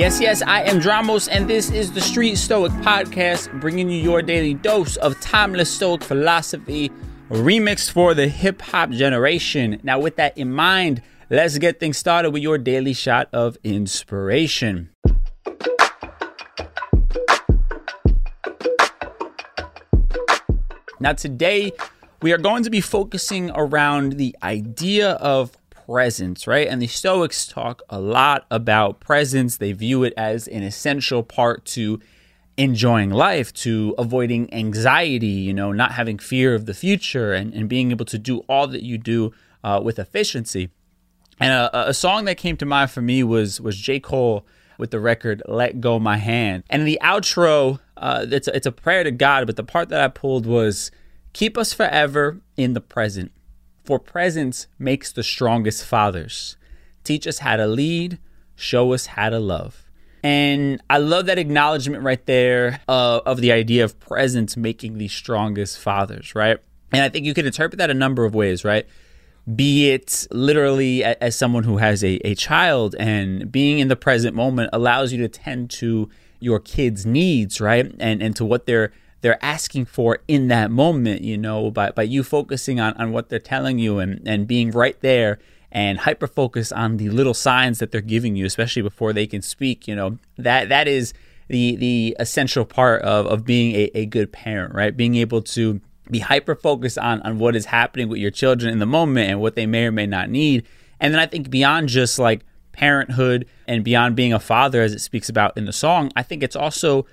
Yes, yes, I am Dramos, and this is the Street Stoic Podcast, bringing you your daily dose of timeless Stoic philosophy, remixed for the hip hop generation. Now, with that in mind, let's get things started with your daily shot of inspiration. Now, today we are going to be focusing around the idea of presence, right? And the Stoics talk a lot about presence. They view it as an essential part to enjoying life, to avoiding anxiety, you know, not having fear of the future, and, and being able to do all that you do uh, with efficiency. And a, a, song that came to mind for me was was J. Cole with the record "Let Go My Hand." And the outro, uh, it's a, it's a prayer to God, but the part that I pulled was "Keep us forever in the present." For presence makes the strongest fathers. Teach us how to lead, show us how to love. And I love that acknowledgement right there uh, of the idea of presence making the strongest fathers, right? And I think you can interpret that a number of ways, right? Be it literally as someone who has a, a child and being in the present moment allows you to tend to your kids' needs, right? And and to what they're they're asking for in that moment, you know, by, by you focusing on, on what they're telling you and, and being right there and hyper focus on the little signs that they're giving you, especially before they can speak, you know, that that is the the essential part of, of being a, a good parent, right? Being able to be hyper focused on, on what is happening with your children in the moment and what they may or may not need. And then I think beyond just like parenthood and beyond being a father, as it speaks about in the song, I think it's also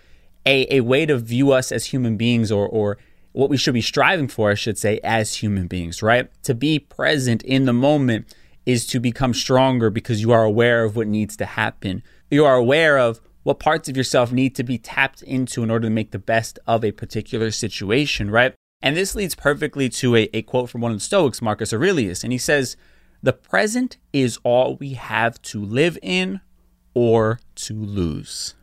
a, a way to view us as human beings or, or what we should be striving for, I should say, as human beings, right? To be present in the moment is to become stronger because you are aware of what needs to happen. You are aware of what parts of yourself need to be tapped into in order to make the best of a particular situation, right? And this leads perfectly to a, a quote from one of the Stoics, Marcus Aurelius. And he says, The present is all we have to live in or to lose.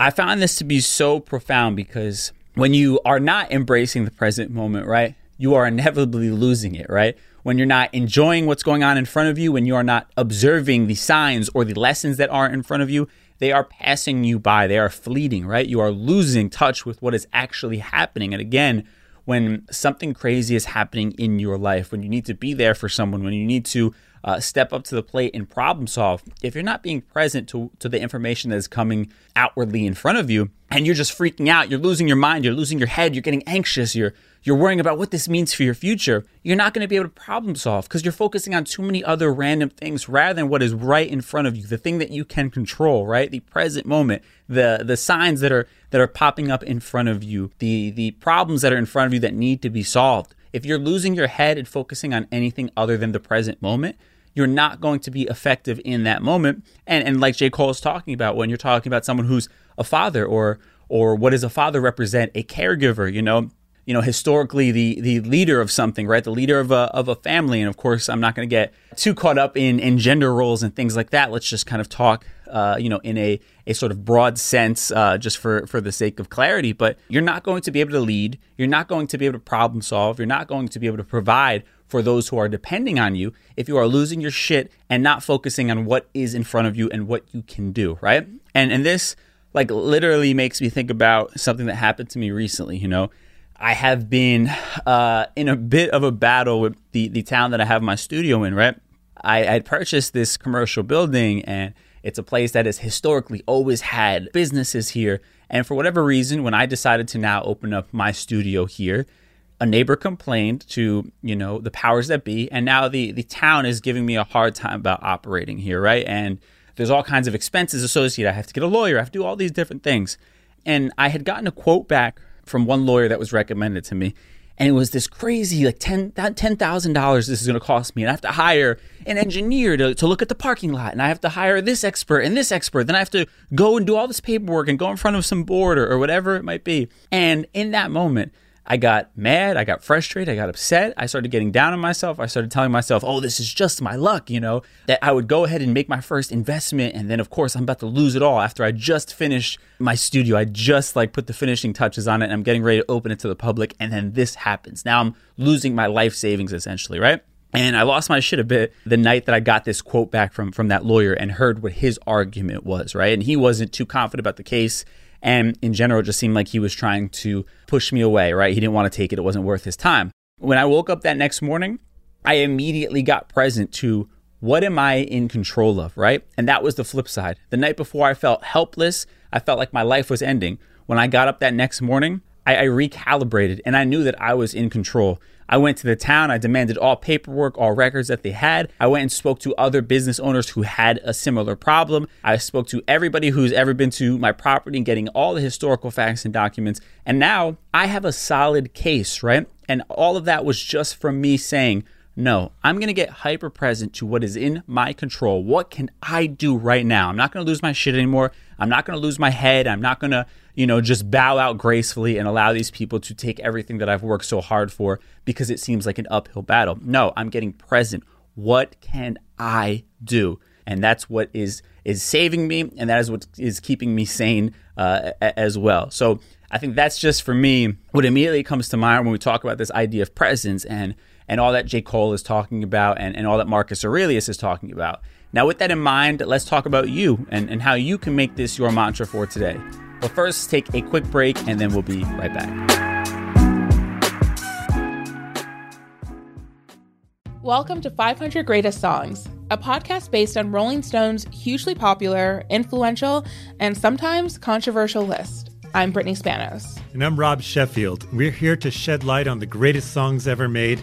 I found this to be so profound because when you are not embracing the present moment, right, you are inevitably losing it, right? When you're not enjoying what's going on in front of you, when you are not observing the signs or the lessons that are in front of you, they are passing you by. They are fleeting, right? You are losing touch with what is actually happening. And again, when something crazy is happening in your life, when you need to be there for someone, when you need to uh, step up to the plate and problem solve, if you're not being present to, to the information that is coming outwardly in front of you and you're just freaking out, you're losing your mind, you're losing your head, you're getting anxious, you're you're worrying about what this means for your future, you're not going to be able to problem solve because you're focusing on too many other random things rather than what is right in front of you, the thing that you can control, right? The present moment, the the signs that are that are popping up in front of you, the the problems that are in front of you that need to be solved. If you're losing your head and focusing on anything other than the present moment, you're not going to be effective in that moment. And and like J. Cole is talking about, when you're talking about someone who's a father or or what does a father represent? A caregiver, you know, you know, historically the the leader of something, right? The leader of a of a family. And of course, I'm not going to get too caught up in in gender roles and things like that. Let's just kind of talk, uh, you know, in a a sort of broad sense, uh, just for for the sake of clarity. But you're not going to be able to lead. You're not going to be able to problem solve. You're not going to be able to provide for those who are depending on you if you are losing your shit and not focusing on what is in front of you and what you can do, right? And and this like literally makes me think about something that happened to me recently, you know. I have been uh, in a bit of a battle with the, the town that I have my studio in, right? I had purchased this commercial building and it's a place that has historically always had businesses here. And for whatever reason, when I decided to now open up my studio here, a neighbor complained to, you know, the powers that be. And now the, the town is giving me a hard time about operating here, right? And there's all kinds of expenses associated. I have to get a lawyer, I have to do all these different things. And I had gotten a quote back from one lawyer that was recommended to me. And it was this crazy, like $10,000 $10, this is going to cost me. And I have to hire an engineer to, to look at the parking lot. And I have to hire this expert and this expert. Then I have to go and do all this paperwork and go in front of some board or, or whatever it might be. And in that moment, I got mad, I got frustrated, I got upset. I started getting down on myself. I started telling myself, oh, this is just my luck, you know, that I would go ahead and make my first investment. And then, of course, I'm about to lose it all after I just finished my studio. I just like put the finishing touches on it and I'm getting ready to open it to the public. And then this happens. Now I'm losing my life savings essentially, right? And I lost my shit a bit the night that I got this quote back from from that lawyer and heard what his argument was, right? And he wasn't too confident about the case. And in general, it just seemed like he was trying to push me away, right? He didn't want to take it, it wasn't worth his time. When I woke up that next morning, I immediately got present to what am I in control of, right? And that was the flip side. The night before, I felt helpless. I felt like my life was ending. When I got up that next morning, I, I recalibrated and I knew that I was in control. I went to the town. I demanded all paperwork, all records that they had. I went and spoke to other business owners who had a similar problem. I spoke to everybody who's ever been to my property and getting all the historical facts and documents. And now I have a solid case, right? And all of that was just from me saying, no, I'm going to get hyper present to what is in my control. What can I do right now? I'm not going to lose my shit anymore. I'm not going to lose my head. I'm not going to, you know, just bow out gracefully and allow these people to take everything that I've worked so hard for because it seems like an uphill battle. No, I'm getting present. What can I do? And that's what is is saving me, and that is what is keeping me sane uh, as well. So I think that's just for me what immediately comes to mind when we talk about this idea of presence and and all that J. Cole is talking about and, and all that Marcus Aurelius is talking about. Now, with that in mind, let's talk about you and, and how you can make this your mantra for today. But first, take a quick break and then we'll be right back. Welcome to 500 Greatest Songs, a podcast based on Rolling Stone's hugely popular, influential, and sometimes controversial list. I'm Brittany Spanos. And I'm Rob Sheffield. We're here to shed light on the greatest songs ever made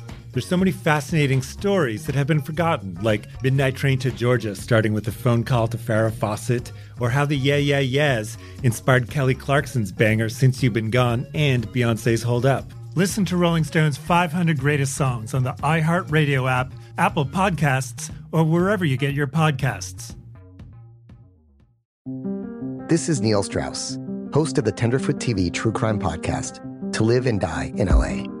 There's so many fascinating stories that have been forgotten, like Midnight Train to Georgia, starting with a phone call to Farrah Fawcett, or how the Yeah Yeah Yeahs inspired Kelly Clarkson's banger Since You've Been Gone and Beyonce's Hold Up. Listen to Rolling Stone's 500 Greatest Songs on the iHeartRadio app, Apple Podcasts, or wherever you get your podcasts. This is Neil Strauss, host of the Tenderfoot TV True Crime Podcast, To Live and Die in LA.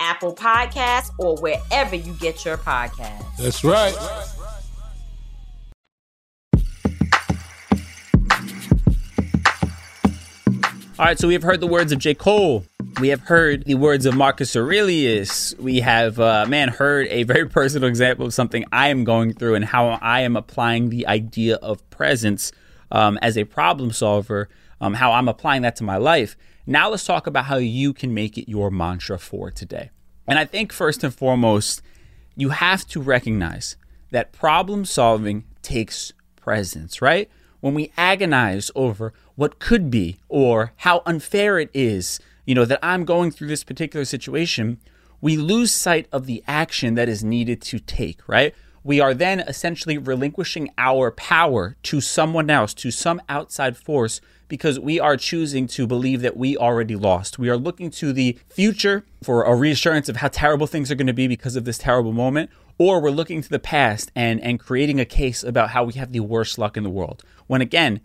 Apple Podcasts, or wherever you get your podcasts. That's right. All right, so we have heard the words of J. Cole. We have heard the words of Marcus Aurelius. We have, uh, man, heard a very personal example of something I am going through and how I am applying the idea of presence um, as a problem solver, um, how I'm applying that to my life. Now let's talk about how you can make it your mantra for today. And I think first and foremost, you have to recognize that problem solving takes presence, right? When we agonize over what could be or how unfair it is, you know, that I'm going through this particular situation, we lose sight of the action that is needed to take, right? We are then essentially relinquishing our power to someone else, to some outside force, because we are choosing to believe that we already lost. We are looking to the future for a reassurance of how terrible things are going to be because of this terrible moment, or we're looking to the past and, and creating a case about how we have the worst luck in the world. When again,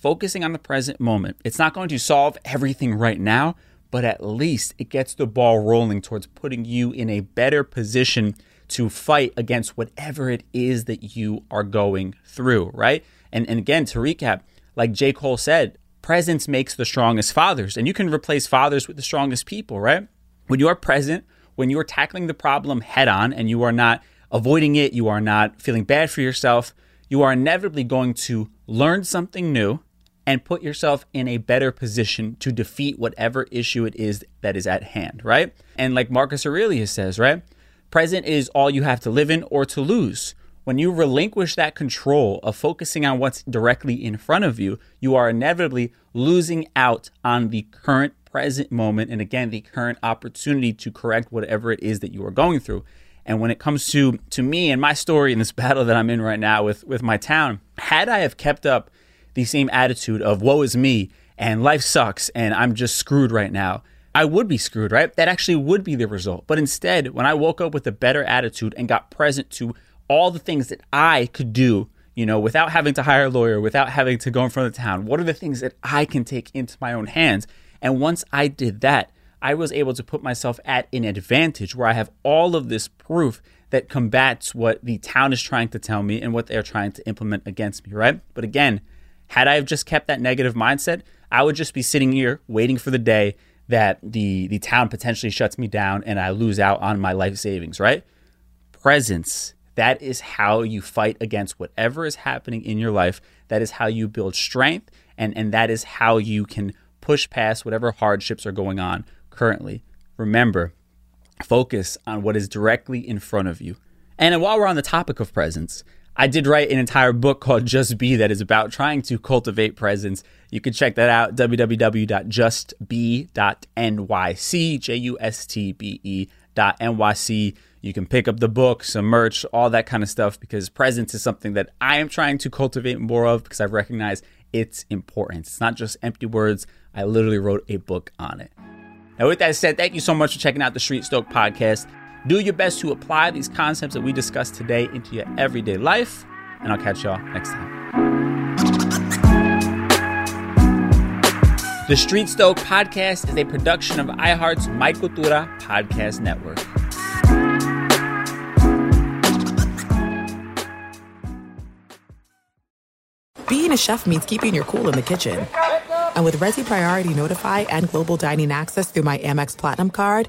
focusing on the present moment. It's not going to solve everything right now, but at least it gets the ball rolling towards putting you in a better position to fight against whatever it is that you are going through, right? And, and again, to recap, like J. Cole said, presence makes the strongest fathers, and you can replace fathers with the strongest people, right? When you are present, when you are tackling the problem head on and you are not avoiding it, you are not feeling bad for yourself, you are inevitably going to learn something new and put yourself in a better position to defeat whatever issue it is that is at hand, right? And like Marcus Aurelius says, right? Present is all you have to live in or to lose. When you relinquish that control of focusing on what's directly in front of you, you are inevitably losing out on the current present moment and again the current opportunity to correct whatever it is that you are going through. And when it comes to to me and my story in this battle that I'm in right now with with my town, had I have kept up the same attitude of woe is me and life sucks and I'm just screwed right now, I would be screwed, right? That actually would be the result. But instead, when I woke up with a better attitude and got present to all the things that I could do, you know, without having to hire a lawyer, without having to go in front of the town, what are the things that I can take into my own hands? And once I did that, I was able to put myself at an advantage where I have all of this proof that combats what the town is trying to tell me and what they're trying to implement against me, right? But again, had I have just kept that negative mindset, I would just be sitting here waiting for the day that the the town potentially shuts me down and I lose out on my life savings, right? Presence. That is how you fight against whatever is happening in your life. That is how you build strength and and that is how you can push past whatever hardships are going on currently. Remember, focus on what is directly in front of you. And while we're on the topic of presence, I did write an entire book called Just Be that is about trying to cultivate presence. You can check that out www.justbe.nyc, J U S T B E dot NYC. You can pick up the book, some merch, all that kind of stuff because presence is something that I am trying to cultivate more of because I've recognized its importance. It's not just empty words. I literally wrote a book on it. Now, with that said, thank you so much for checking out the Street Stoic podcast. Do your best to apply these concepts that we discussed today into your everyday life, and I'll catch y'all next time. The Street Stoic podcast is a production of iHeart's My Cultura podcast network. Being a chef means keeping your cool in the kitchen. And with Resy Priority Notify and Global Dining Access through my Amex Platinum card,